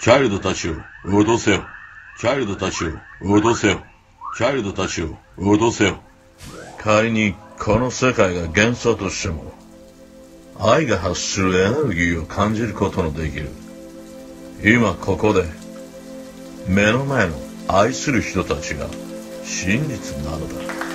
チャイルドたちを脅せよ。チャイルドたちを脅せよ。チャイルドたちを脅せよ。仮にこの世界が幻想としても、愛が発するエネルギーを感じることのできる。今ここで、目の前の愛する人たちが真実なのだ。